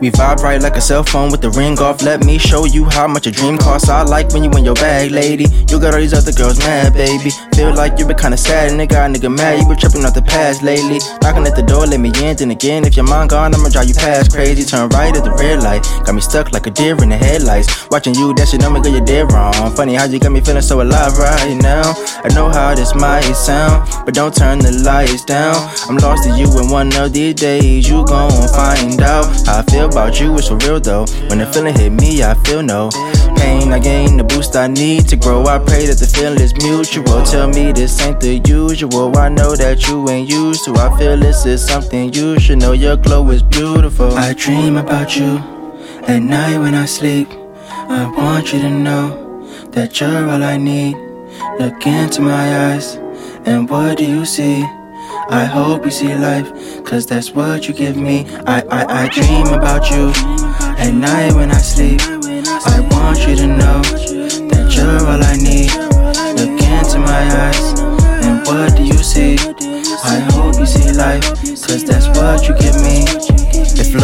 We vibe right like a cell phone with the ring off. Let me show you how much a dream costs. I like when you in your bag, lady. You got all these other girls mad, baby. Feel like you been kinda sad, nigga. Nigga mad, you been tripping off the past lately. Knocking at the door, let me in. Then again, if your mind gone, I'ma drive you past crazy. Turn right at the red light. Got me stuck like a deer in the headlights. Watching you, that shit, I'ma get you dead wrong. Funny how you got me feeling so alive right now. I know how this might sound, but don't turn the lights down. I'm lost to you in one of these days. You gon' find out how I feel about you. It's for real though. When the feeling hit me, I feel no pain. I gain the boost I need to grow. I pray that the feeling is mutual. Tell me this ain't the usual. I know that you ain't used to. I feel this is something you should know. Your glow is beautiful. I dream about you at night when I sleep. I want you to know that you're all I need. Look into my eyes, and what do you see? I hope you see life, cause that's what you give me. I, I, I dream about you at night when I sleep. I want you to know that you're all I need. Look into my eyes, and what do you see? I hope you see life, cause that's what you give me.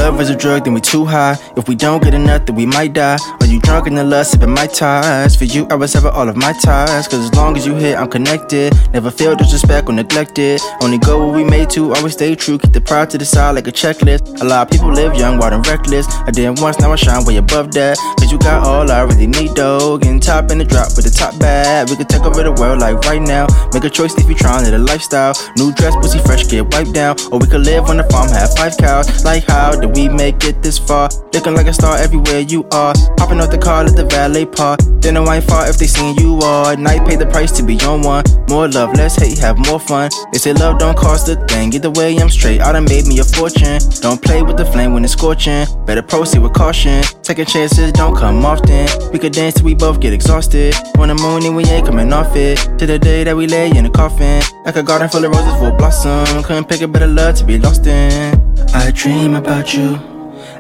Love is a drug, then we too high. If we don't get enough, then we might die. Are you drunk in the lust, sipping my ties? For you, I would sever all of my ties. Cause as long as you here, I'm connected. Never feel disrespect or neglected. Only go where we made to, always stay true. Keep the pride to the side like a checklist. A lot of people live young, wild and reckless. I did once, now I shine way above that. Cause you got all I really need, though. Getting top in the drop with the top bag. We could take over the world like right now. Make a choice if you're trying to the lifestyle. New dress, pussy fresh, get wiped down. Or we could live on the farm, have five cows. Like how did we make it this far? Looking like a star everywhere you are. Hopping off the car, let the valet park. Then I ain't far if they seen you are. Night pay the price to be on one. More love, less hate, have more fun. They say love don't cost a thing. Either way, I'm straight. I done made me a fortune. Don't play with the flame when it's scorching. Better proceed with caution. Taking chances don't come often. We could dance till we both get exhausted. On the moon and we ain't coming off it. To the day that we lay in a coffin. Like a garden full of roses full blossom. Couldn't pick a better love to be lost in. I dream about you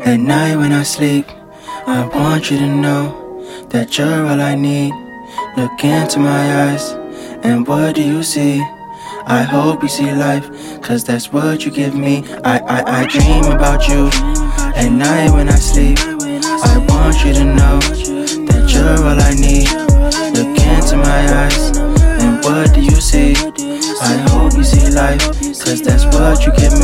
at night when I sleep. I want you to know that you're all I need. Look into my eyes, and what do you see? I hope you see life, cause that's what you give me. I, I, I dream about you at night when I sleep. I want you to know that you're all I need. Look into my eyes, and what do you see? I hope you see life, cause that's what you give me.